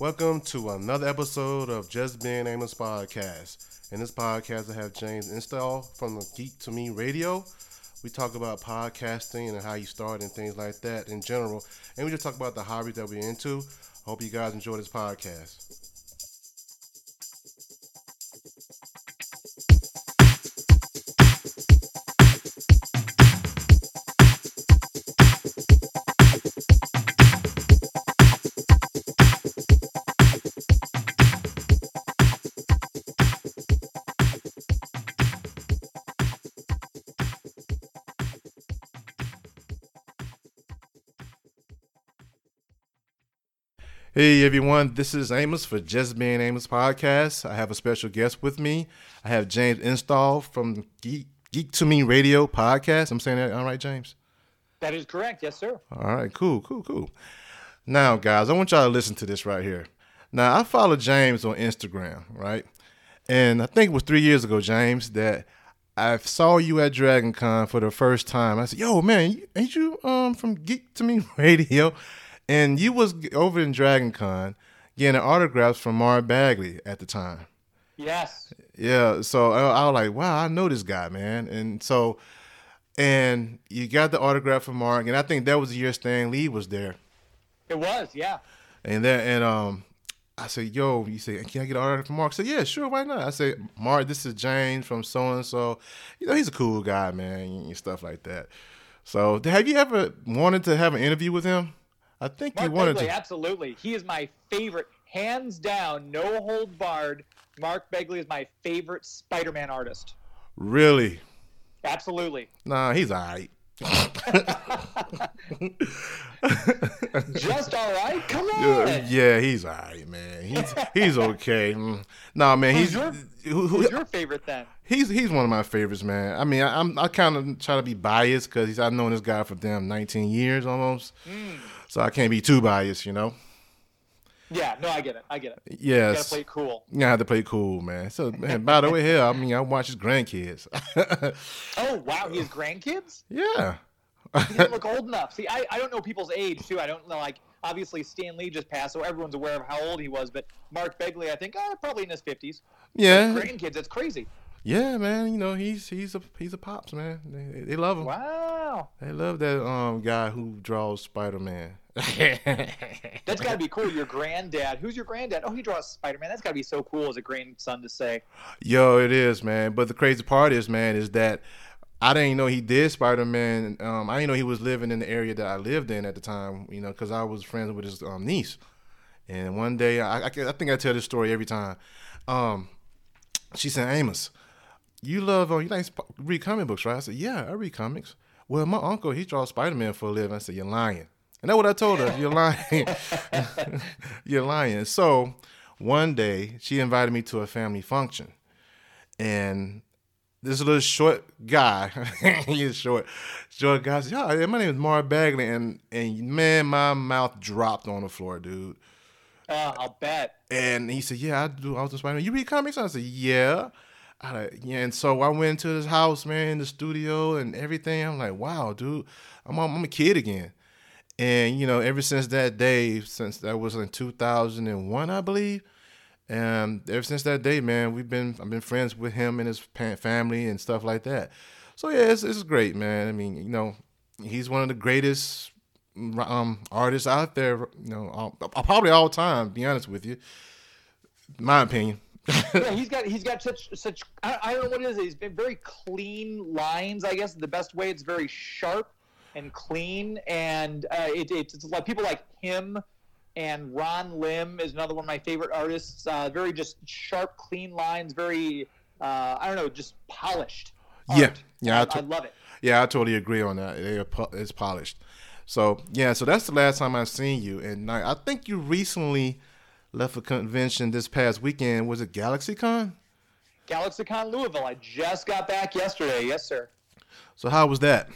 Welcome to another episode of Just Being Amos podcast. In this podcast, I have James Install from the Geek to Me Radio. We talk about podcasting and how you start and things like that in general. And we just talk about the hobby that we're into. Hope you guys enjoy this podcast. Hey everyone, this is Amos for Just Being Amos podcast. I have a special guest with me. I have James Install from Geek, Geek to Me Radio podcast. I'm saying that all right, James? That is correct. Yes, sir. All right, cool, cool, cool. Now, guys, I want y'all to listen to this right here. Now, I follow James on Instagram, right? And I think it was three years ago, James, that I saw you at DragonCon for the first time. I said, "Yo, man, ain't you um from Geek to Me Radio?" And you was over in Dragon Con getting autographs from Mark Bagley at the time. Yes. Yeah. So I, I, was like, wow, I know this guy, man. And so, and you got the autograph from Mark, and I think that was the year Stan Lee was there. It was, yeah. And then, and um, I said, yo, you say, can I get an autograph from Mark? I said, yeah, sure, why not? I said, Mark, this is James from so and so. You know, he's a cool guy, man, and stuff like that. So, have you ever wanted to have an interview with him? I think Mark you wanted Bagley, to. Absolutely, he is my favorite, hands down, no hold barred. Mark Bagley is my favorite Spider-Man artist. Really? Absolutely. Nah, he's all right. Just all right. Come on. Yeah, yeah, he's all right, man. He's he's okay. Mm. Nah, man, he's Who's your, who- who- who's your favorite then? he's he's one of my favorites, man. I mean, I, I'm I kind of try to be biased because I've known this guy for damn 19 years almost, so I can't be too biased, you know. Yeah, no, I get it. I get it. You Yes. gotta play cool. Yeah, I have to play cool, man. So, man, by the way, here, I mean, I watch his grandkids. Oh wow, he has grandkids. yeah. He doesn't look old enough. See, I, I don't know people's age too. I don't know like obviously Stan Lee just passed, so everyone's aware of how old he was. But Mark Bagley, I think, oh, probably in his fifties. Yeah. Grandkids, that's crazy. Yeah, man. You know, he's he's a he's a pops, man. They, they love him. Wow. They love that um guy who draws Spider Man. That's got to be cool. Your granddad. Who's your granddad? Oh, he draws Spider Man. That's got to be so cool as a grandson to say. Yo, it is, man. But the crazy part is, man, is that I didn't know he did Spider Man. Um, I didn't know he was living in the area that I lived in at the time. You know, because I was friends with his um, niece. And one day, I, I, I think I tell this story every time. Um, she said, "Amos, you love uh, you like sp- read comic books, right?" I said, "Yeah, I read comics." Well, my uncle he draws Spider Man for a living. I said, "You're lying." And that's what I told her. You're lying. You're lying. So one day she invited me to a family function, and this little short guy, he's short, short guy said, "Yeah, my name is Mark Bagley," and and man, my mouth dropped on the floor, dude. Uh, I'll bet. And he said, "Yeah, I do. I was a Spider-Man. You read comics?" I said, "Yeah." I yeah, and so I went to his house, man, the studio and everything. I'm like, "Wow, dude, I'm I'm a kid again." And you know, ever since that day, since that was in 2001, I believe, and ever since that day, man, we've been I've been friends with him and his family and stuff like that. So yeah, it's, it's great, man. I mean, you know, he's one of the greatest um, artists out there. You know, all, probably all time. To be honest with you, my opinion. Yeah, he's got he's got such such I, I don't know what it is. He's been very clean lines. I guess the best way. It's very sharp and clean, and uh, it, it's, it's like people like him and Ron Lim is another one of my favorite artists. Uh, very just sharp, clean lines. Very uh, I don't know, just polished. Yeah, art. yeah, I I, to- I love it. Yeah, I totally agree on that. Po- it's polished. So yeah, so that's the last time I've seen you, and I, I think you recently left a convention this past weekend. Was it GalaxyCon? GalaxyCon Louisville. I just got back yesterday. Yes, sir. So how was that?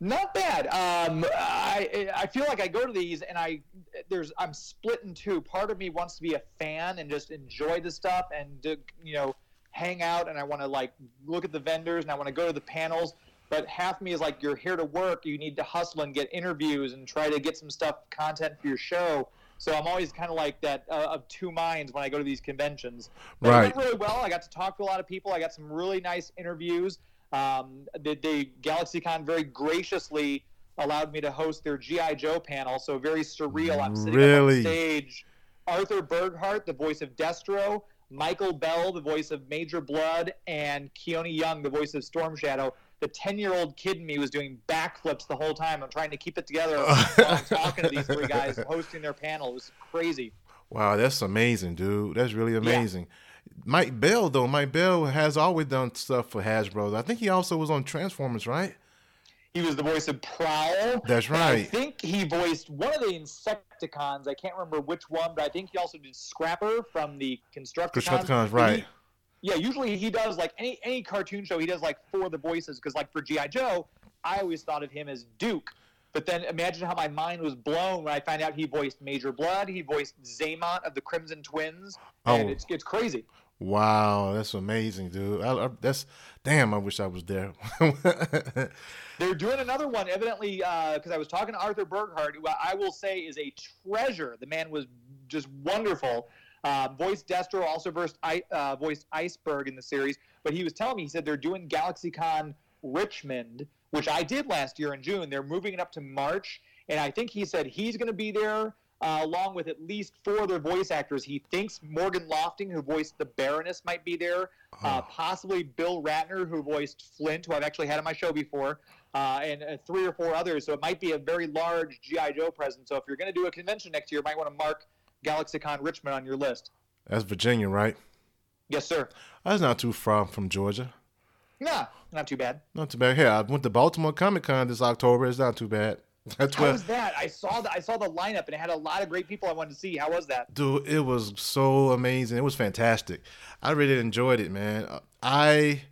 Not bad. Um, I I feel like I go to these and I there's I'm split in two. Part of me wants to be a fan and just enjoy the stuff and to, you know hang out and I want to like look at the vendors and I want to go to the panels. But half me is like you're here to work. You need to hustle and get interviews and try to get some stuff content for your show. So I'm always kind of like that uh, of two minds when I go to these conventions. But Right. It went really well. I got to talk to a lot of people. I got some really nice interviews. Um, the, the GalaxyCon very graciously allowed me to host their GI Joe panel. So very surreal. I'm sitting Really? on stage. Arthur Burghardt, the voice of Destro. Michael Bell, the voice of Major Bludd, and Keone Young, the voice of Storm Shadow. The 10 year old kid in me was doing backflips the whole time. I'm trying to keep it together while I'm talking to these three guys hosting their panel. It was crazy. Wow, that's amazing, dude. That's really amazing. Mike Bell though, Mike Bell has always done stuff for Hasbro. I think he also was on Transformers, right? He was the voice of Prowl. That's right. I think he voiced one of the Insecticons. I can't remember which one, but I think he also did Scrapper from the Constructicons. Constructicons, right. he- yeah, usually he does like any any cartoon show. He does like four of the voices because like for GI Joe, I always thought of him as Duke. But then imagine how my mind was blown when I found out he voiced Major Bludd. He voiced Xamot of the Crimson Twins, and Oh. it's it's crazy. Wow, that's amazing, dude. I, I, that's damn. I wish I was there. They're doing another one, evidently, uh, because I was talking to Arthur Burghardt, who I will say is a treasure. The man was just wonderful. Uh, voiced Destro, also versed, uh, voiced Iceberg in the series. But he was telling me, he said they're doing GalaxyCon Richmond, which I did last year in June. They're moving it up to March. And I think he said he's going to be there uh, along with at least four other voice actors. He thinks Morgan Lofting, who voiced the Baroness, might be there. Uh, possibly Bill Ratner, who voiced Flint, who I've actually had on my show before, uh, and uh, three or four others. So it might be a very large GI Joe presence. So if you're going to do a convention next year, you might want to mark GalaxyCon Richmond on your list. that's Virginia, right? Yes, sir. That's not too far from Georgia. Nah, not too bad. Not too bad. Hey, I went to Baltimore Comic Con this October. It's not too bad. That's How what, was that? I saw the I saw the lineup and it had a lot of great people I wanted to see. How was that? dude. It was so amazing. It was fantastic. I really enjoyed it, man. I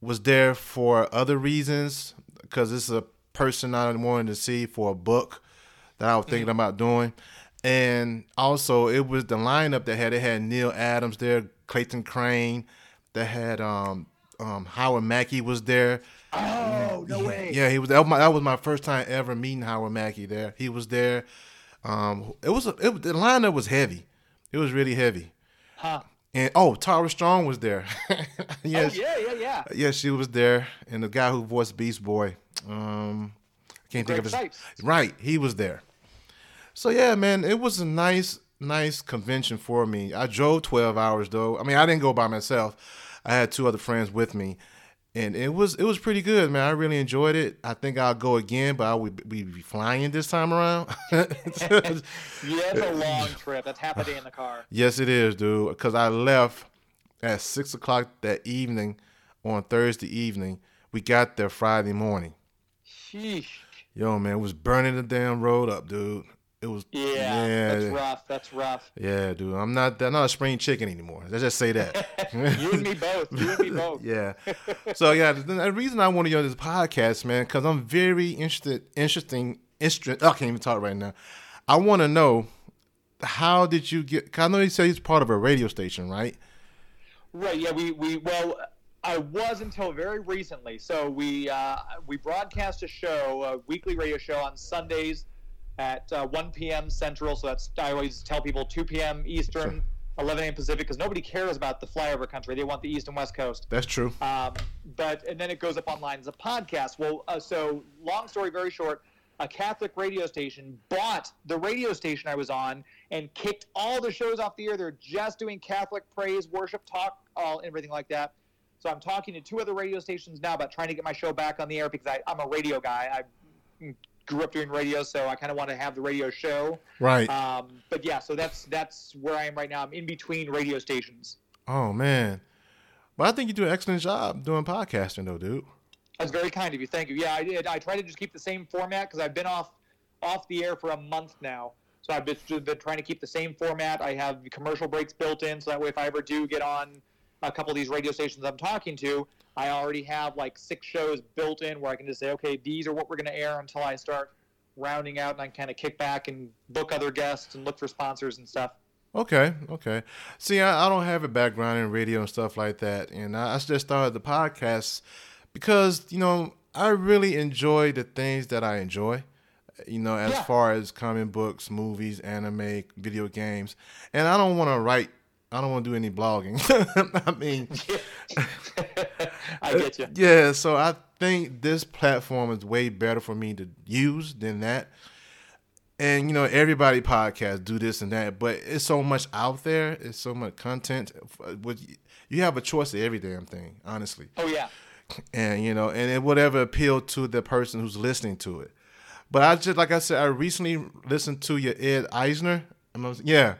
was there for other reasons because this is a person I wanted to see for a book that I was thinking mm-hmm. about doing, and also it was the lineup that had it had Neal Adams there, Clayton Crain, that had um um Howard Mackie was there. Oh no way! Yeah, he was. That was, my, that was my first time ever meeting Howard Mackie. There, he was there. Um, it was a, it, the lineup was heavy. It was really heavy. Huh? And oh, Tara Strong was there. yes, Oh yeah, yeah, yeah. yes, she was there. And the guy who voiced Beast Boy, um, I can't think of his. Cipes. Right, he was there. So yeah, man, it was a nice, nice convention for me. I drove twelve hours though. I mean, I didn't go by myself. I had two other friends with me, and it was it was pretty good, man. I really enjoyed it. I think I'll go again, but I will be be flying this time around. Yeah, it's a long trip. That's half a day in the car. yes, it is, dude. Because I left at six o'clock that evening on Thursday evening. We got there Friday morning. Sheesh. Yo, man, it was burning the damn road up, dude. It was Yeah, that's rough. That's rough. Yeah, dude. I'm not I'm not a spring chicken anymore. Let's just say that. You and me both. You and me both. yeah. So yeah, the, reason I want to do this podcast, man, because I'm very interested, interesting, interested. I can't even talk right now. I want to know how did you get? 'cause I know you said he's part of a radio station, right? Right. Yeah. We we well, I was until very recently. So we uh, we broadcast a show, a weekly radio show on Sundays at uh, 1 p.m. Central. So that's I always tell people 2 p.m. Eastern, 11 a.m. Pacific, because nobody cares about the flyover country. They want the East and West Coast. That's true. Um, but and then it goes up online as a podcast. Well, uh, so long story very short, a Catholic radio station bought the radio station I was on and kicked all the shows off the air. They're just doing Catholic praise, worship, talk, all everything like that. So I'm talking to two other radio stations now about trying to get my show back on the air because I, I'm a radio guy. I grew up doing radio, so I kind of want to have the radio show. Right. Um, but yeah, so that's that's where I am right now. I'm in between radio stations. oh man. But I think you do an excellent job doing podcasting, though, dude. That's very kind of you. Thank you. Yeah, I did. I try to just keep the same format because I've been off off the air for a month now. So I've just been trying to keep the same format. I have commercial breaks built in, so that way if I ever do get on a couple of these radio stations I'm talking to, I already have like six shows built in where I can just say, okay, these are what we're going to air until I start rounding out, and I kind of kick back and book other guests and look for sponsors and stuff. Okay, okay. See, I, I don't have a background in radio and stuff like that, and I, I just started the podcast because you know I really enjoy the things that I enjoy, You know, as Yeah. far as comic books, movies, anime, video games, and I don't want to write. I don't want to do any blogging. I mean, I uh, get you. yeah. So I think this platform is way better for me to use than that. And you know, everybody podcasts do this and that, but it's so much out there. It's so much content. You have a choice of every damn thing, honestly. Oh yeah. and you know, and it whatever appeal to the person who's listening to it. But I just like I said, I recently listened to your Ed Asner. and I was- Yeah,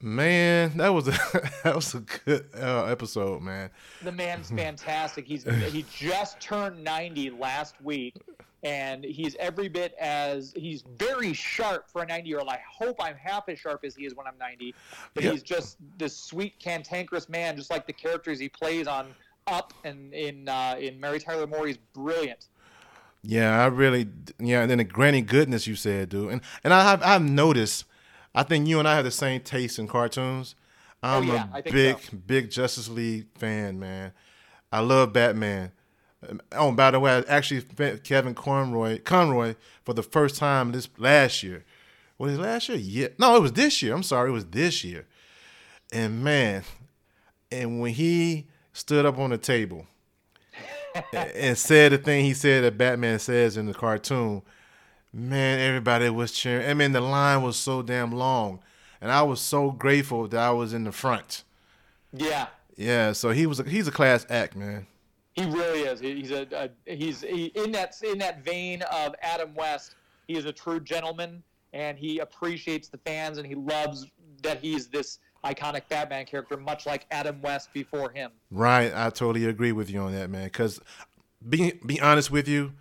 man, that was a that was a good uh, episode, man. The man's fantastic. He's he just turned 90 last week, and he's every bit as he's very sharp for a 90 year old. I hope I'm half as sharp as he is when I'm 90. But Yeah. he's just this sweet, cantankerous man, just like the characters he plays on Up and in uh, in Mary Tyler Moore. He's brilliant. Yeah, I really yeah. And then the granny goodness you said, dude, and and I have I've noticed. I think you and I have the same taste in cartoons. I'm Oh, yeah, a big so. big Justice League fan, man. I love Batman. Um, Oh, by the way, I actually met Kevin Conroy Conroy for the first time this last year. Was it last year? Yeah. No, it was this year. I'm sorry, it was this year. And man, and when he stood up on the table and said the thing he said that Batman says in the cartoon, man, everybody was cheering. I mean, the line was so damn long, and I was so grateful that I was in the front. Yeah. Yeah, so he was a, he's a class act, man. He really is. He's a, a he's he, in that in that vein of Adam West. He is a true gentleman, and he appreciates the fans, and he loves that he's this iconic Batman character, much like Adam West before him. Right, I totally agree with you on that, man. Because be be honest with you,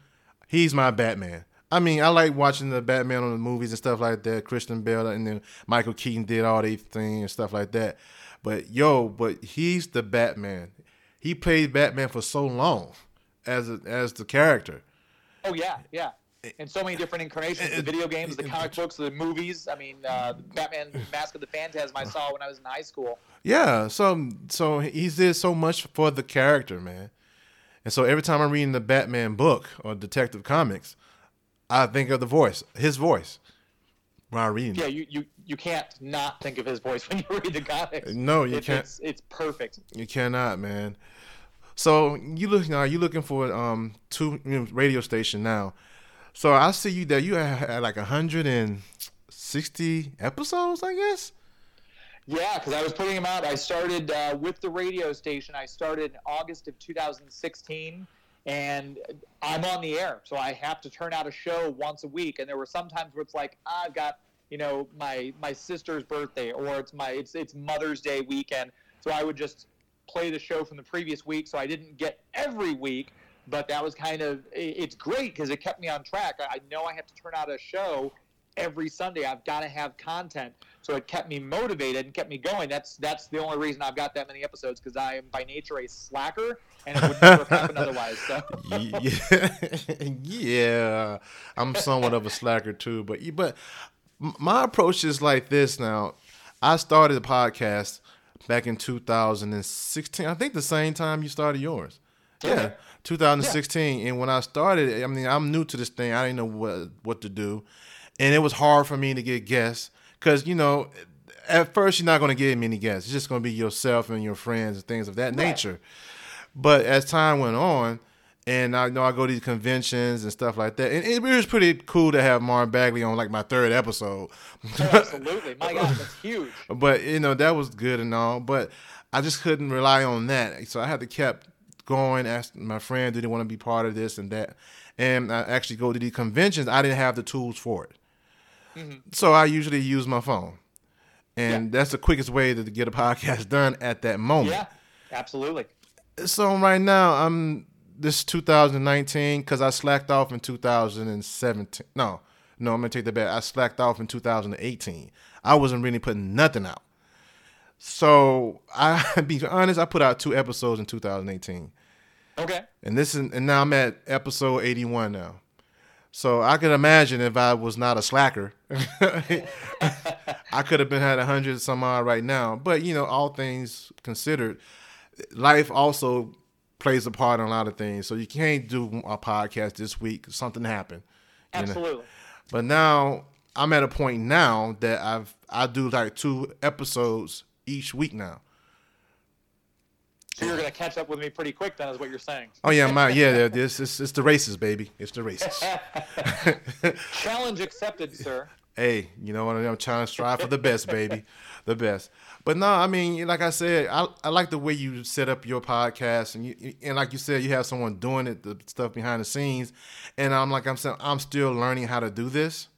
he's my Batman. I mean, I like watching the Batman on the movies and stuff like that. Christian Bale and then Michael Keaton did all these things and stuff like that. But yo, but he's the Batman. He played Batman for so long as a, as the character. Oh yeah, yeah. And so many different incarnations: the eh, eh, video games, the eh, comic books, the movies. I mean, uh, Batman: Mask of the Phantasm I saw when I was in high school. Yeah, so so he did so much for the character, man. And so every time I'm reading the Batman book or Detective Comics, I think of the voice, his voice, while I'm reading. Yeah, you, you you can't not think of his voice when you read the comics. No, you It- can't. It's, it's perfect. You cannot, man. So you looking? now. You looking for um two you know, radio station now. So I see you that you had like hundred and sixty episodes, I guess. Yeah, because I was putting them out. I started uh, with the radio station. I started in August of 2016, and I'm on the air, so I have to turn out a show once a week. And there were some times where it's like "Ah, I've got you know my my sister's birthday, or it's my it's it's Mother's Day weekend, so I would just play the show from the previous week. So I didn't get every week, but that was kind of it's great because it kept me on track. I know I have to turn out a show every Sunday. I've got to have content, so it kept me motivated and kept me going. That's that's the only reason I've got that many episodes because I am by nature a slacker, and it would never happen otherwise. So yeah, yeah. I'm somewhat of a slacker too, but but my approach is like this. Now, I started a podcast back in 2016. I think the same time you started yours. Yeah, Okay. 2016. And when I started, I mean, I'm new to this thing. I didn't know what what to do, and it was hard for me to get guests because you know. At first, you're not going to get many guests. It's just going to be yourself and your friends and things of that nature. But as time went on, and I know I go to these conventions and stuff like that, and it was pretty cool to have Mark Bagley on like my third episode. Oh, absolutely, my God, that's huge. but you know that was good and all, but I just couldn't rely on that, so I had to kept going. Ask my friend, do they want to be part of this and that, and I actually go to these conventions. I didn't have the tools for it, Mm-hmm. so I usually use my phone, and that's the quickest way to get a podcast done at that moment Yeah, absolutely. so right now I'm this 2019 because I slacked off in 2017. No, no, I'm gonna take that back. I slacked off in 2018. I wasn't really putting nothing out. So I be honest, I put out two episodes in 2018, Okay. and this is and now I'm at episode 81 now. So I could imagine if I was not a slacker, I could have been had a hundred some odd right now. But you know, all things considered, life also plays a part in a lot of things. So you can't do a podcast this week. Something happened. you know. Absolutely. But now I'm at a point now that I've I do like two episodes each week now. So you're gonna catch up with me pretty quick, then, is what you're saying. Oh yeah, my yeah, this it's, it's the races, baby. It's the races. Challenge accepted, sir. hey, you know what? I'm trying to strive for the best, baby, the best. But no, I mean, like I said, I, I like the way you set up your podcast, and you and like you said, you have someone doing it, the stuff behind the scenes, and I'm like I'm saying, I'm still learning how to do this.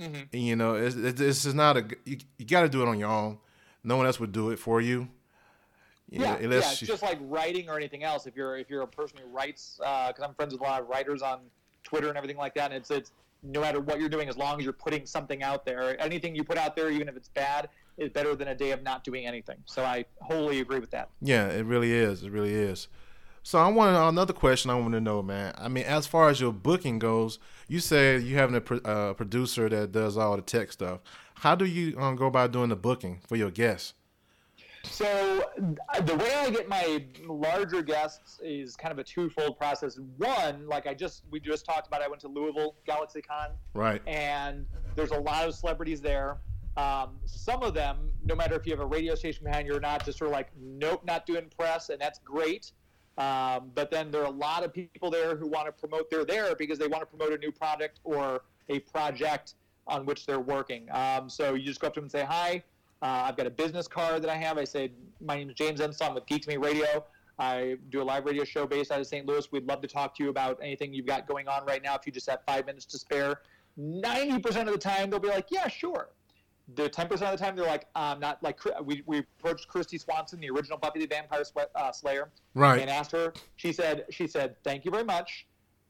Mm-hmm. And, you know, it's, it's, it's not a you, you got to do it on your own. No one else would do it for you. Yeah, yeah. It's just like writing or anything else. If you're if you're a person who writes, because uh, I'm friends with a lot of writers on Twitter and everything like that, and it's it's no matter what you're doing, as long as you're putting something out there, anything you put out there, even if it's bad, is better than a day of not doing anything. So I wholly agree with that. Yeah, it really is. It really is. So I want another question. I want to know, man. I mean, as far as your booking goes, you say you having a uh, producer that does all the tech stuff. How do you um, go about doing the booking for your guests? So the way I get my larger guests is kind of a twofold process. One, like I just we just talked about, I went to Louisville GalaxyCon, right? And there's a lot of celebrities there. Um, some of them, no matter if you have a radio station behind you or not, just sort of like, nope, not doing press, and that's great. Um, but then there are a lot of people there who want to promote. They're there because they want to promote a new product or a project on which they're working. Um, so you just go up to them and say, hi. Uh, I've got a business card that I have. I say, my name is James Ensom with Geek to Me Radio. I do a live radio show based out of St. Louis. We'd love to talk to you about anything you've got going on right now if you just have five minutes to spare. 90% of the time, they'll be like, yeah, sure. The 10% of the time, they're like, I'm not like, we, we approached Kristy Swanson, the original Buffy the Vampire uh, Slayer, right. and asked her. She said, she said, thank you very much.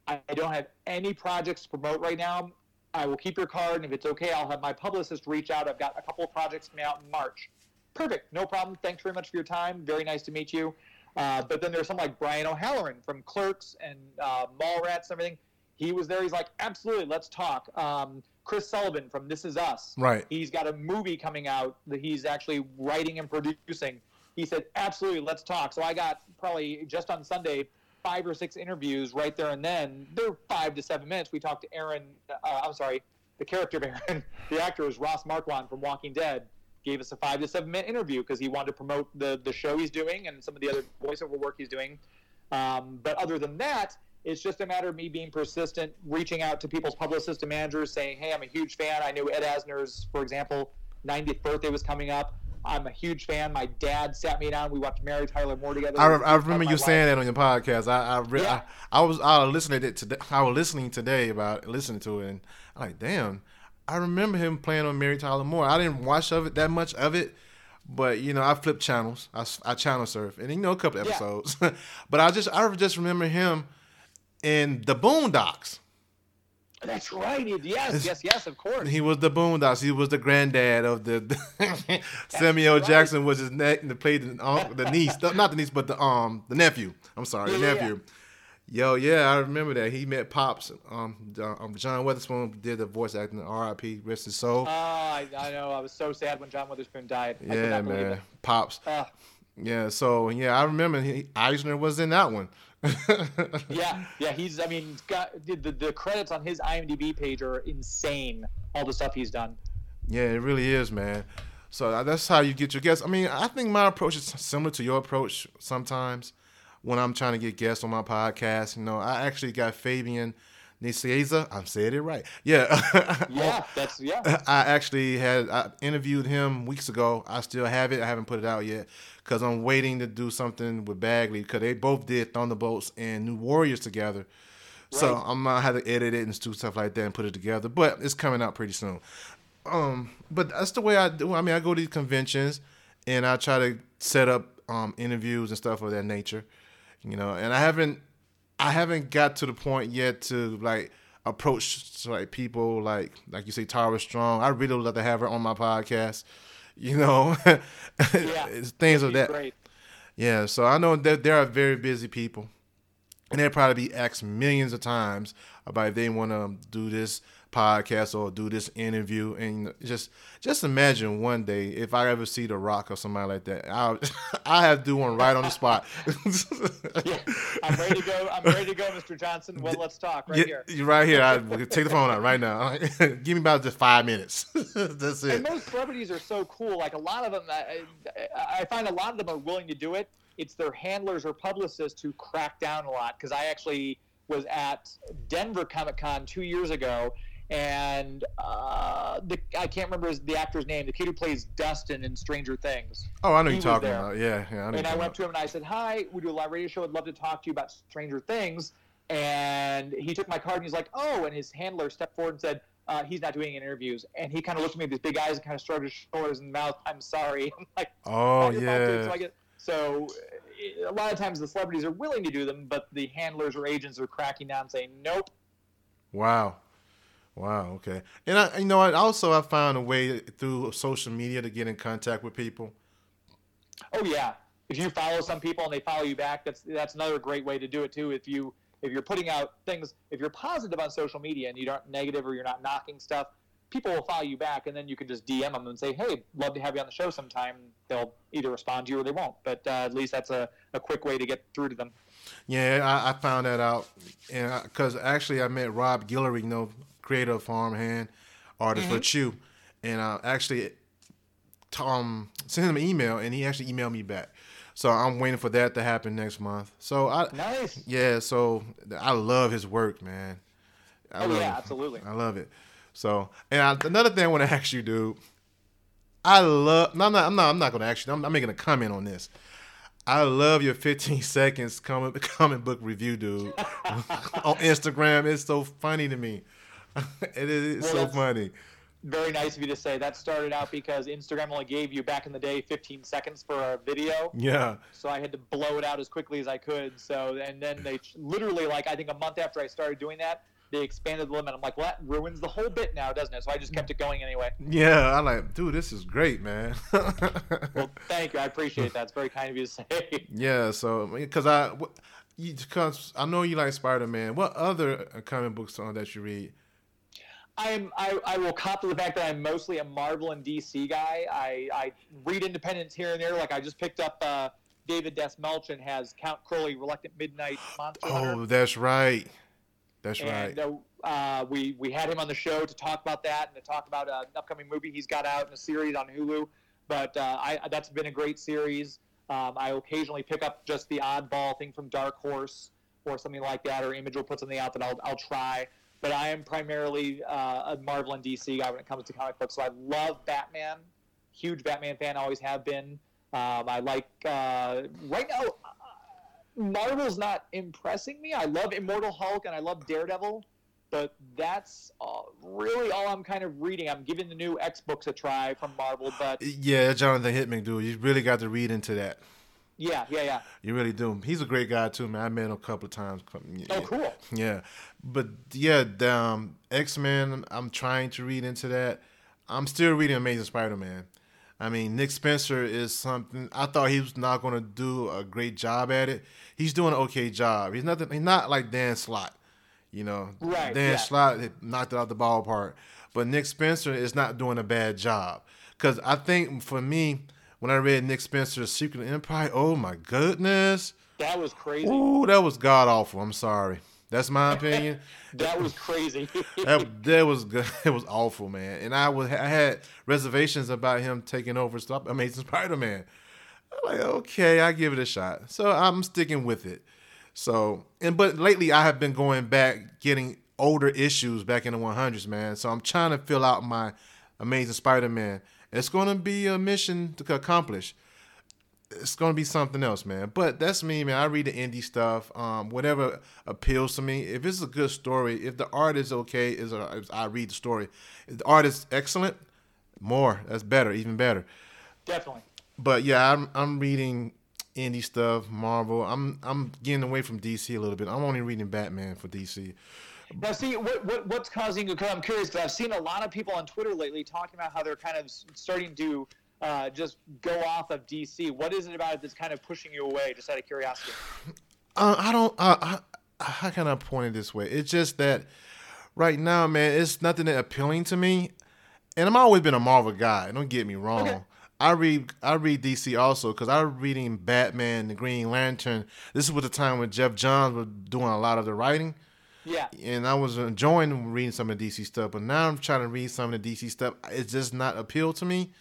I don't have any projects to promote right now. I will keep your card, and if it's okay, I'll have my publicist reach out. I've got a couple of projects coming out in March. Perfect, no problem. Thanks very much for your time. Very nice to meet you. Uh, but then there's some like Brian O'Halloran from Clerks and uh, Mallrats and everything. He was there. He's like, absolutely, let's talk. Um, Chris Sullivan from This Is Us. Right. He's got a movie coming out that he's actually writing and producing. He said, absolutely, let's talk. So I got probably just on Sunday five or six interviews right there and then. They're five to seven minutes. We talked to Aaron. Uh, I'm sorry, the character of Aaron, the actor was Ross Marquand from Walking Dead. Gave us a five to seven minute interview because he wanted to promote the the show he's doing and some of the other voiceover work he's doing. Um, but other than that, it's just a matter of me being persistent, reaching out to people's publicists and managers, saying, "Hey, I'm a huge fan. I knew Ed Asner's, for example, 90th birthday was coming up. I'm a huge fan. My dad sat me down. We watched Mary Tyler Moore together. I, I remember you saying that on your podcast. I I, re- yeah. I, I was I was listening to it today. I was listening today about listening to it, and I'm like, damn, I remember him playing on Mary Tyler Moore. I didn't watch of it that much of it, but you know, I flipped channels. I, I channel surf, and you know, a couple episodes. Yeah. but I just I just remember him in the Boondocks. That's right. Yes, yes, yes. Of course. He was the Boondocks. He was the granddad of the. Samuel right. Jackson was his neck and played the, um, the niece, not the niece, but the um the nephew. I'm sorry, yeah, the nephew. Yeah. Yo, yeah, I remember that. He met Pops. Um, um John Witherspoon did the voice acting. R.I.P. Rest his soul. Oh, I, I, know. I was so sad when John Witherspoon died. Yeah, man. Pops. Uh, yeah. So yeah, I remember he, Asner was in that one. Yeah, yeah, he's. I mean, got the, the credits on his IMDb page are insane. All the stuff he's done. Yeah, it really is, man. So uh, that's how you get your guests. I mean, I think my approach is similar to your approach sometimes when I'm trying to get guests on my podcast. You know, I actually got Fabian Nicieza. I'm saying it right. Yeah. yeah, that's yeah. I actually had I interviewed him weeks ago. I still have it. I haven't put it out yet because I'm waiting to do something with Bagley because they both did Thunderbolts and New Warriors together. Right. So I'm gonna have to edit it and do stuff like that and put it together. But it's coming out pretty soon. Um, but that's the way I do. I mean, I go to these conventions and I try to set up um, interviews and stuff of that nature. You know, and I haven't I haven't got to the point yet to like approach like people like like you say Tara Strong. I really would love to have her on my podcast you know, yeah, things of that. Great. Yeah, so I know that there are very busy people, and they'll probably be asked millions of times about if they want to do this podcast or do this interview and just just imagine one day if I ever see The Rock or somebody like that, I'll I have to do one right on the spot. yeah, I'm ready to go. I'm ready to go, Mr. Johnson. Well, let's talk right yeah, here. Right here. I take the phone out right now. Give me about just five minutes. That's it. And most celebrities are so cool. Like a lot of them, I, I find a lot of them are willing to do it. It's their handlers or publicists who crack down a lot. Because I actually was at Denver Comic Con two years ago, and uh, the, I can't remember his, the actor's name. The kid who plays Dustin in Stranger Things. Oh, I know you're talking there. about. Yeah, yeah. I and I went up to him and I said, "Hi, we do a live radio show. I'd love to talk to you about Stranger Things." And he took my card and he's like, "Oh!" And his handler stepped forward and said, uh, "He's not doing interviews." And he kind of looked at me with his big eyes and kind of shrugged his shoulders and mouth. I'm sorry. I'm like, "Oh yeah." So, get, so a lot of times the celebrities are willing to do them, but the handlers or agents are cracking down, saying, "Nope." Wow. Wow. Okay. And I, you know, I also I found a way through social media to get in contact with people. Oh yeah. If you follow some people and they follow you back, that's that's another great way to do it too. If you if you're putting out things, if you're positive on social media and you aren't negative or you're not knocking stuff, people will follow you back, and then you can just DM them and say, "Hey, love to have you on the show sometime." They'll either respond to you or they won't, but uh, at least that's a, a quick way to get through to them. Yeah, I, I found that out, and because actually I met Rob Guillory, you know, creator of Farmhand, artist mm-hmm. for Chew, and I actually Tom sent him an email, and he actually emailed me back. So I'm waiting for that to happen next month. So I nice. Yeah, so I love his work, man. I oh yeah, absolutely. I love it. So and I, another thing I want to ask you, dude. I love. No, I'm not. I'm not. I'm not going to ask you. I'm, I'm making a comment on this. I love your 15 seconds comic comic book review, dude. on Instagram, it's so funny to me. it is well, so funny. Very nice of you to say. That started out because Instagram only gave you back in the day 15 seconds for a video. Yeah. So I had to blow it out as quickly as I could. So and then they literally like I think a month after I started doing that, they expanded the limit. I'm like, well, that ruins the whole bit now, doesn't it? So I just kept it going anyway. Yeah, I like, dude, this is great, man. well, thank you. I appreciate that. It's very kind of you to say. Yeah, so because I, because I know you like Spider Man. What other uh, comic books are that you read? I'm I, I will cop to the fact that I'm mostly a Marvel and DC guy. I, I read independents here and there. Like I just picked up uh, David Dastmalchian has Count Crowley, Reluctant Midnight Monster Oh, Hunter. that's right. That's and, right. Uh, we we had him on the show to talk about that and to talk about uh, an upcoming movie he's got out in a series on Hulu. But uh, I, that's been a great series. Um, I occasionally pick up just the oddball thing from Dark Horse or something like that, or Image will put something out that I'll, I'll try. But I am primarily uh, a Marvel and DC guy when it comes to comic books. So I love Batman. Huge Batman fan, always have been. Um, I like uh, right now Marvel's not impressing me. I love Immortal Hulk and I love Daredevil, but that's uh, really all I'm kind of reading. I'm giving the new X books a try from Marvel, but yeah, Jonathan Hickman, dude, you really got to read into that. Yeah, yeah, yeah. You really do. He's a great guy too, man. I met him a couple of times. Oh, cool. Yeah, but yeah, um, X Men. I'm trying to read into that. I'm still reading Amazing Spider-Man. I mean, Nick Spencer is something. I thought he was not going to do a great job at it. He's doing an okay job. He's nothing. He's not like Dan Slott. You know, right, Dan yeah. Slott knocked it out the ballpark, but Nick Spencer is not doing a bad job. Because I think for me, when I read Nick Spencer's Secret Empire, oh my goodness, that was crazy. Ooh, that was god awful. I'm sorry. That's my opinion. that was crazy. that, that was good. It was awful, man. And I was I had reservations about him taking over stuff Amazing Spider-Man. I'm like, okay, I give it a shot. So I'm sticking with it. So and but lately I have been going back getting older issues back in the 100s, man. So I'm trying to fill out my Amazing Spider-Man. It's going to be a mission to accomplish it's gonna be something else, man. But that's me, man. I read the indie stuff, um, whatever appeals to me. If it's a good story, if the art is okay, is I read the story. If the art is excellent, more. That's better, even better. Definitely. But yeah, I'm I'm reading indie stuff, Marvel. I'm I'm getting away from DC a little bit. I'm only reading Batman for DC. Now, see what, what what's causing you? Because I'm curious. Because I've seen a lot of people on Twitter lately talking about how they're kind of starting to uh, just go off of DC. What is it about it that's kind of pushing you away? Just out of curiosity. Uh, I don't. Uh, I, how can I point it this way? It's just that right now, man, it's nothing that appealing to me. And I'm always been a Marvel guy. Don't get me wrong. Okay. I read I read DC also because I was reading Batman, the Green Lantern. This was the time when Geoff Johns was doing a lot of the writing, Yeah. and I was enjoying reading some of the DC stuff. But now I'm trying to read some of the DC stuff. It's just not appeal to me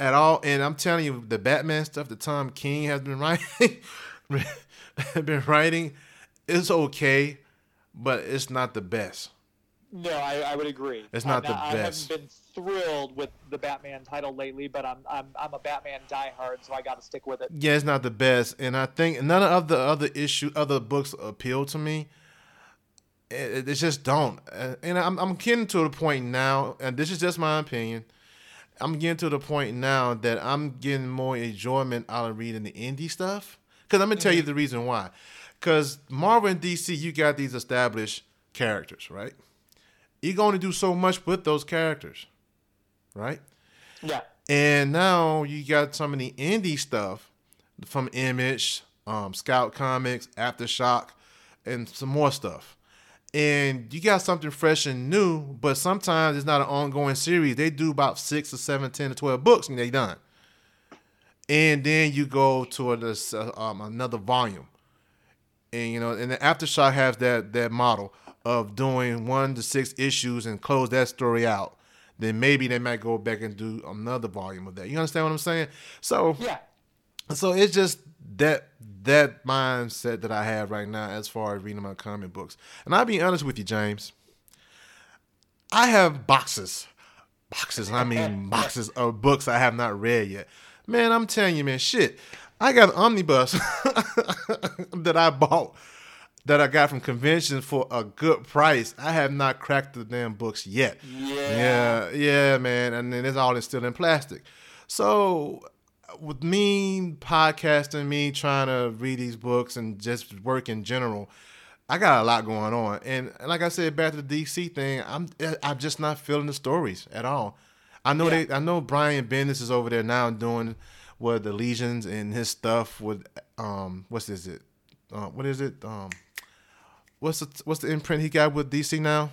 at all. And I'm telling you, the Batman stuff that Tom King has been writing, been writing, it's okay, but it's not the best. No, I, I would agree. It's not the I best. haven't been thrilled with the Batman title lately, but I'm I'm I'm a Batman diehard, so I got to stick with it. Yeah, it's not the best, and I think none of the other issue, other books appeal to me. It, it just don't, Uh, and I'm I'm getting to the point now, and this is just my opinion. I'm getting to the point now that I'm getting more enjoyment out of reading the indie stuff. Because I'm gonna tell you the reason why. Because Marvel and DC, you got these established characters, right? You're going to do so much with those characters, right? Yeah. And now you got some of the indie stuff from Image, um, Scout Comics, Aftershock, and some more stuff. And you got something fresh and new, but sometimes it's not an ongoing series. They do about six or seven, ten or twelve books, and they done. And then you go to a, um, another volume, and you know, and the Aftershock has that that model of doing one to six issues and close that story out. Then maybe they might go back and do another volume of that. You understand what I'm saying? So Yeah. so it's just that that mindset that I have right now as far as reading my comic books. And I'll be honest with you, James. I have boxes, boxes. I mean boxes of books I have not read yet. Man, I'm telling you, man, shit. I got an omnibus that I bought that I got from convention for a good price. I have not cracked the damn books yet. Yeah. Yeah, yeah, man. And then it's all still in plastic. So with me podcasting, me trying to read these books and just work in general, I got a lot going on. And like I said, back to the DC thing, I'm I'm just not feeling the stories at all. I know Yeah. they I know Brian Bendis is over there now doing what the legions and his stuff with um what's is it? Uh, what is it? Um what's the what's the imprint he got with DC now?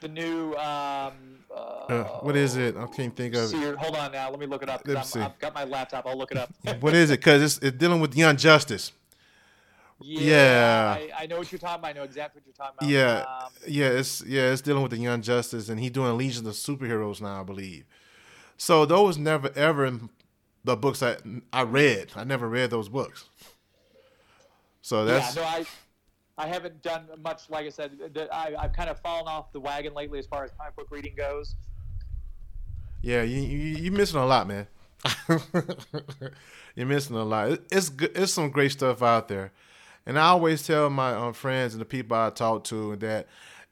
The new um. Uh, Uh, what is it? I can't think of it. hold on now. Let me look it up. Let me see. I've got my laptop. I'll look it up. What is it? Because it's, it's dealing with Young Justice. Yeah. I, I know what you're talking about. I know exactly what you're talking about. Yeah, Um, yeah, it's yeah, it's dealing with the Young Justice, and he's doing Legion of Superheroes now, I believe. So those never ever in the books I I read. I never read those books. So that's yeah, no, I, I haven't done much. Like I said, I, I've kind of fallen off the wagon lately as far as comic book reading goes. yeah, you you you missing a lot, man. You're missing a lot. It's good. It's some great stuff out there, and I always tell my um, friends and the people I talk to that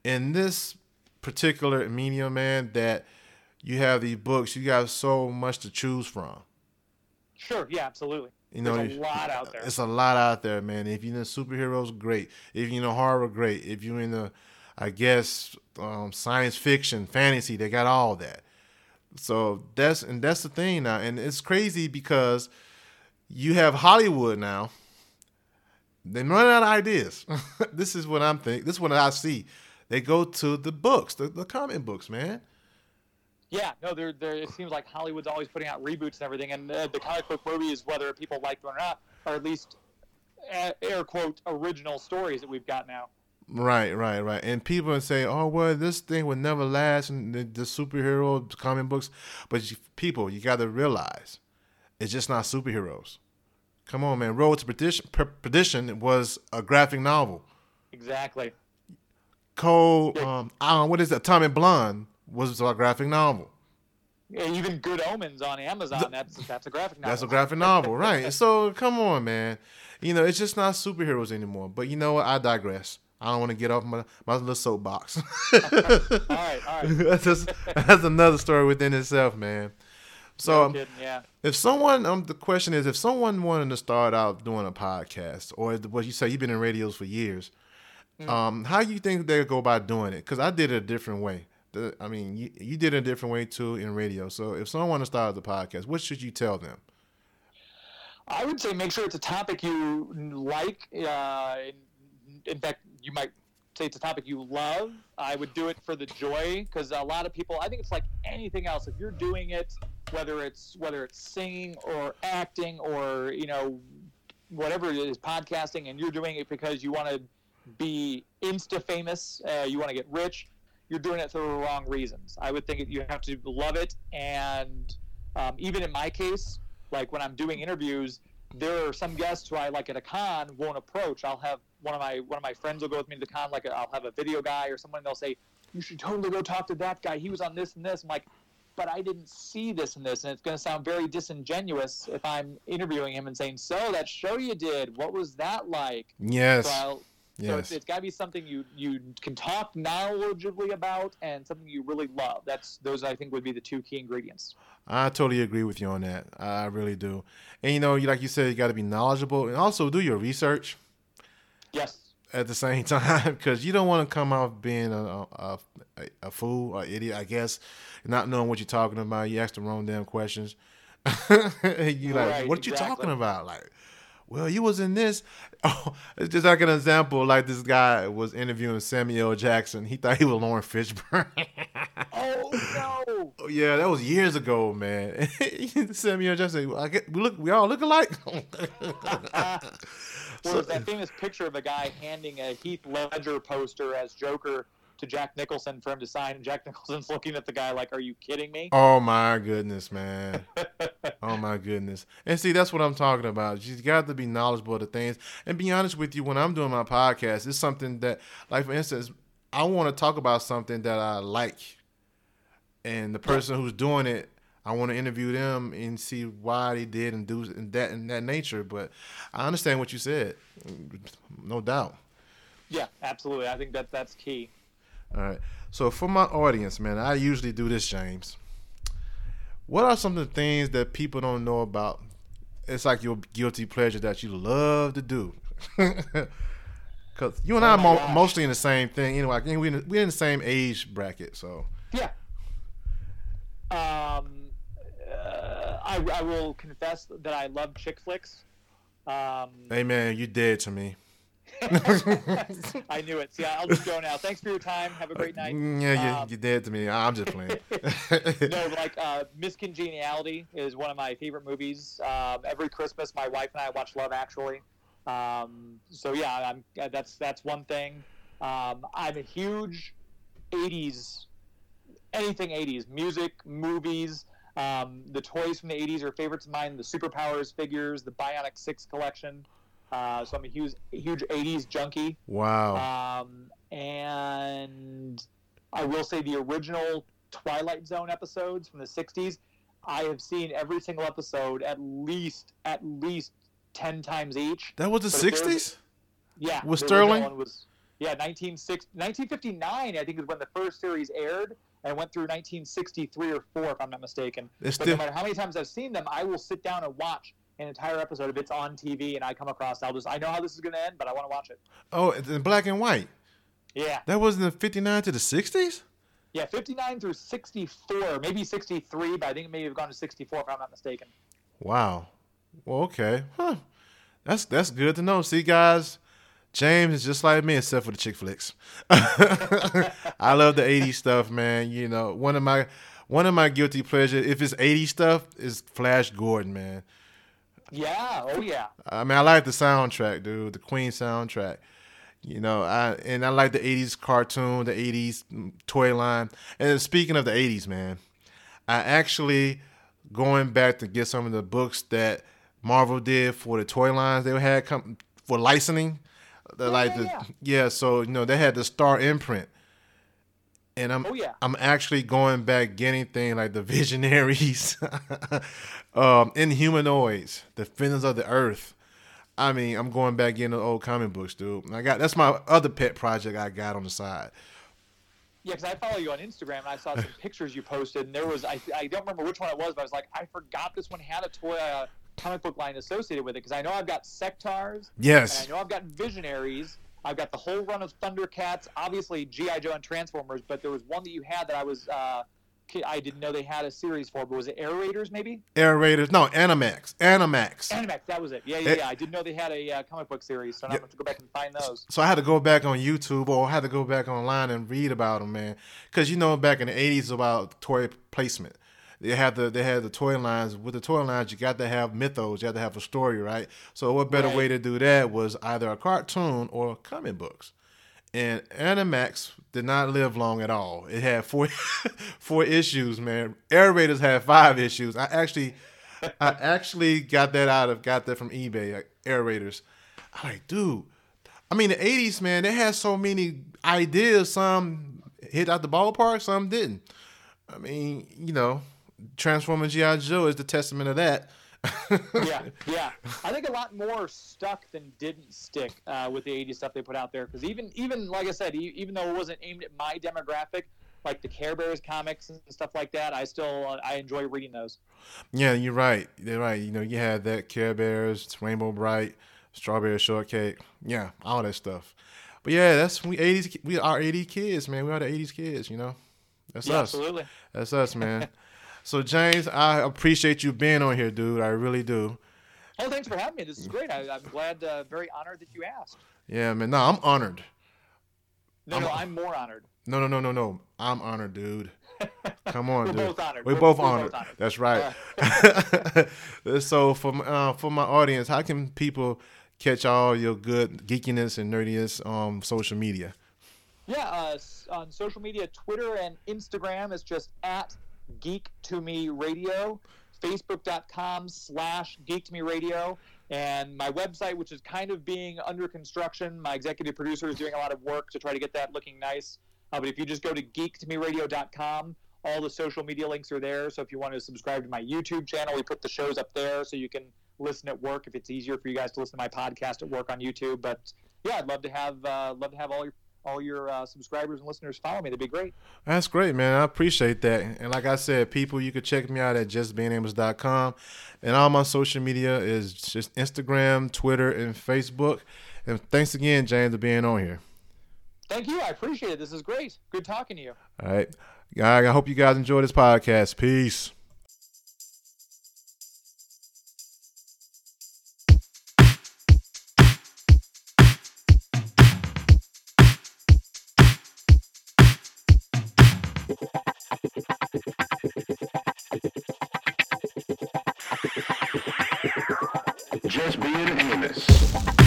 in this particular medium, man, that you have these books. You got so much to choose from. Sure, yeah, absolutely. You know, There's a lot out there. It's a lot out there, man. If you're into superheroes, great. If you're into horror, great. If you're into, I guess, um, science fiction, fantasy, they got all that. So that's and that's the thing now, and it's crazy because you have Hollywood now. They run out of ideas. this is what I'm thinking. This is what I see. They go to the books, the, the comic books, man. Yeah, no, there, there. It seems like Hollywood's always putting out reboots and everything, and uh, the comic book movies, whether people like them or not, are at least uh, air quote original stories that we've got now. Right, right, right. And people say, "Oh, well, this thing would never last." And the, the superhero comic books, but you, people, you got to realize, it's just not superheroes. Come on, man. Road to Perdition, Perdition was a graphic novel. Exactly. Cole, Yeah. um, I don't what is that? Tommy Blonde was a graphic novel. Yeah, even Good Omens on Amazon. That's that's a graphic novel. That's a graphic novel, right? So come on, man. You know, it's just not superheroes anymore. But you know what? I digress. I don't want to get off my, my little soapbox. all right, all right. that's, just, that's another story within itself, man. So No um, kidding, yeah. if someone, um, the question is, if someone wanted to start out doing a podcast, or what you say, you've been in radios for years, Mm. um, how you think they go about doing it? Because I did it a different way. The- I mean, you, you did it a different way too in radio. So if someone want to start the podcast, what should you tell them? I would say make sure it's a topic you like. Uh, in, in fact, you might say it's a topic you love, I would do it for the joy because a lot of people. I think it's like anything else. If you're doing it, whether it's whether it's singing or acting or you know whatever it is, podcasting, and you're doing it because you want to be insta famous, uh, you want to get rich, you're doing it for the wrong reasons. I would think you have to love it, and um, even in my case, like when I'm doing interviews, there are some guests who I like at a con won't approach. I'll have one of my one of my friends will go with me to the con, like i will have a video guy or someone. They'll say, "You should totally go talk to that guy. He was on this and this." I'm like, but I didn't see this and this, and it's going to sound very disingenuous if I'm interviewing him and saying, "So that show you did, what was that like?" Yes. So, yes. so it's, it's got to be something you you can talk knowledgeably about and something you really love. That's those I think would be the two key ingredients. I totally agree with you on that. I really do. And you know, like you said, you got to be knowledgeable and also do your research. Yes. At the same time, because you don't want to come off being a, a, a fool or idiot, I guess, not knowing what you're talking about. You ask the wrong damn questions. you like, right, what exactly. you talking about? Like, well, you was in this. Oh, it's just like an example. Like this guy was interviewing Samuel Jackson. He thought he was Laurence Fishburne. oh no! Yeah, that was years ago, man. Samuel Jackson. I get, we look, we all look alike. well, so, that famous picture of a guy handing a Heath Ledger poster as Joker to Jack Nicholson for him to sign, and Jack Nicholson's looking at the guy like, "Are you kidding me?" Oh my goodness, man! oh my goodness! And see, that's what I'm talking about. You got to be knowledgeable of the things, and be honest with you. When I'm doing my podcast, it's something that, like for instance, I want to talk about something that I like, and the person who's doing it. I want to interview them and see why they did and do and that and that nature. But I understand what you said, no doubt. Yeah, absolutely. I think that that's key. All right. So for my audience, man, I usually do this, James. What are some of the things that people don't know about? It's like your guilty pleasure that you love to do. Because you and oh I are mo- mostly in the same thing. Anyway, I think we're in, the, we're in the same age bracket. So yeah. Um, uh, I, I will confess that I love chick flicks. Um, hey man, you dead to me. I knew it. See, I'll just go now. Thanks for your time. Have a great night. Yeah, you, um, you did to me. I'm just playing. no, like uh, Miss Congeniality is one of my favorite movies. Um, every Christmas, my wife and I watch Love Actually. Um, so yeah, I'm, that's that's one thing. Um, I'm a huge '80s, anything '80s music, movies. Um, the toys from the '80s are favorites of mine. The Superpowers figures, the Bionic Six collection. Uh, so I'm a huge, huge '80s junkie. Wow. Um, and I will say the original Twilight Zone episodes from the '60s. I have seen every single episode at least at least ten times each. That was the '60s. Yeah. Was Serling? Was, yeah, 1959, I think, is when the first series aired, and went through 1963 or four, if I'm not mistaken. It's but still... no matter how many times I've seen them, I will sit down and watch an entire episode if it's on TV and I come across. I'll just I know how this is going to end, but I want to watch it. Oh, in black and white. Yeah. That was in the 59 to the 60s. Yeah, 59 through 64, maybe 63, but I think it may have gone to 64 if I'm not mistaken. Wow. Well, okay. Huh. That's that's good to know. See, guys, James is just like me, except for the chick flicks. I love the '80s stuff, man. You know, one of my one of my guilty pleasures, if it's '80s stuff, is Flash Gordon, man. Yeah. Oh yeah. I mean, I like the soundtrack, dude. The Queen soundtrack. You know, I and I like the '80s cartoon, the '80s toy line. And speaking of the '80s, man, I actually going back to get some of the books that Marvel did for the toy lines they had come for licensing. The, yeah, like the yeah. yeah, so you know they had the Star imprint and I'm oh, yeah. I'm actually going back getting things like the Visionaries, um, Inhumanoids, Defenders of the Earth. I mean, I'm going back getting the old comic books, dude. I got that's my other pet project I got on the side. Yeah, because I follow you on Instagram and I saw some pictures you posted, and there was I I don't remember which one it was, but I was like, I forgot this one had a toy uh, comic book line associated with it because I know I've got Sectaurs. Yes. I know I've got Visionaries I've got the whole run of Thundercats, obviously GI Joe and Transformers, but there was one that you had that I was uh, I didn't know they had a series for, but was it Air Raiders maybe? Air Raiders, no, Animax, Animax. Animax, that was it. Yeah, yeah, It- yeah. I didn't know they had a uh, comic book series, so I'm going to go back and find those. So I had to go back on YouTube or I had to go back online and read about them, man. Because you know, back in the '80s, about toy placement. They had the they had the toy lines. With the toy lines, you got to have mythos. You had to have a story, right? So what better Right. way to do that was either a cartoon or comic books. And Animax did not live long at all. It had four four issues, man. Air Raiders had five issues. I actually I actually got that out of got that from eBay. Like, Air Raiders. I'm like, dude. I mean, the '80s, man, they had so many ideas. Some hit out the ballpark, some didn't. I mean, you know, Transformers GI Joe is the testament of that. yeah, yeah. I think a lot more stuck than didn't stick uh, with the '80s stuff they put out there. Because even, even like I said, e- even though it wasn't aimed at my demographic, like the Care Bears comics and stuff like that, I still uh, I enjoy reading those. Yeah, you're right. You're right. You know, you had that Care Bears, Rainbow Brite, Strawberry Shortcake. Yeah, all that stuff. But yeah, that's we '80s. We are '80s kids, man. We are the '80s kids. You know, that's Yeah, us. absolutely. That's us, man. so James, I appreciate you being on here, dude. I really do. Oh, thanks for having me. This is great. I, I'm glad, uh, very honored that you asked. Yeah, man. No, I'm honored. No, no, I'm more honored. No, no, no, no, no. I'm honored, dude. Come on, We're dude. both honored. We're, We're- both, we're both honored. honored. That's right. so for my- uh, for my audience, how can people catch all your good geekiness and nerdiness on social media? Yeah, uh, on social media, Twitter and Instagram is just at Geek to Me Radio, Facebook.com slash Geek to Me Radio, and my website, which is kind of being under construction. My executive producer is doing a lot of work to try to get that looking nice. Uh, but if you just go to geektomeradio.com, all the social media links are there. So if you want to subscribe to my YouTube channel, we put the shows up there so you can listen at work if it's easier for you guys to listen to my podcast at work on YouTube. But yeah, I'd love to have uh, love to have all your all your uh, subscribers and listeners follow me. That'd be great. That's great, man. I appreciate that. And like I said, people, you can check me out at justbeingamos.com. And all my social media is just Instagram, Twitter, and Facebook. And thanks again, James, for being on here. Thank you. I appreciate it. This is great. Good talking to you. All right. I hope you guys enjoy this podcast. Peace. Being Amos.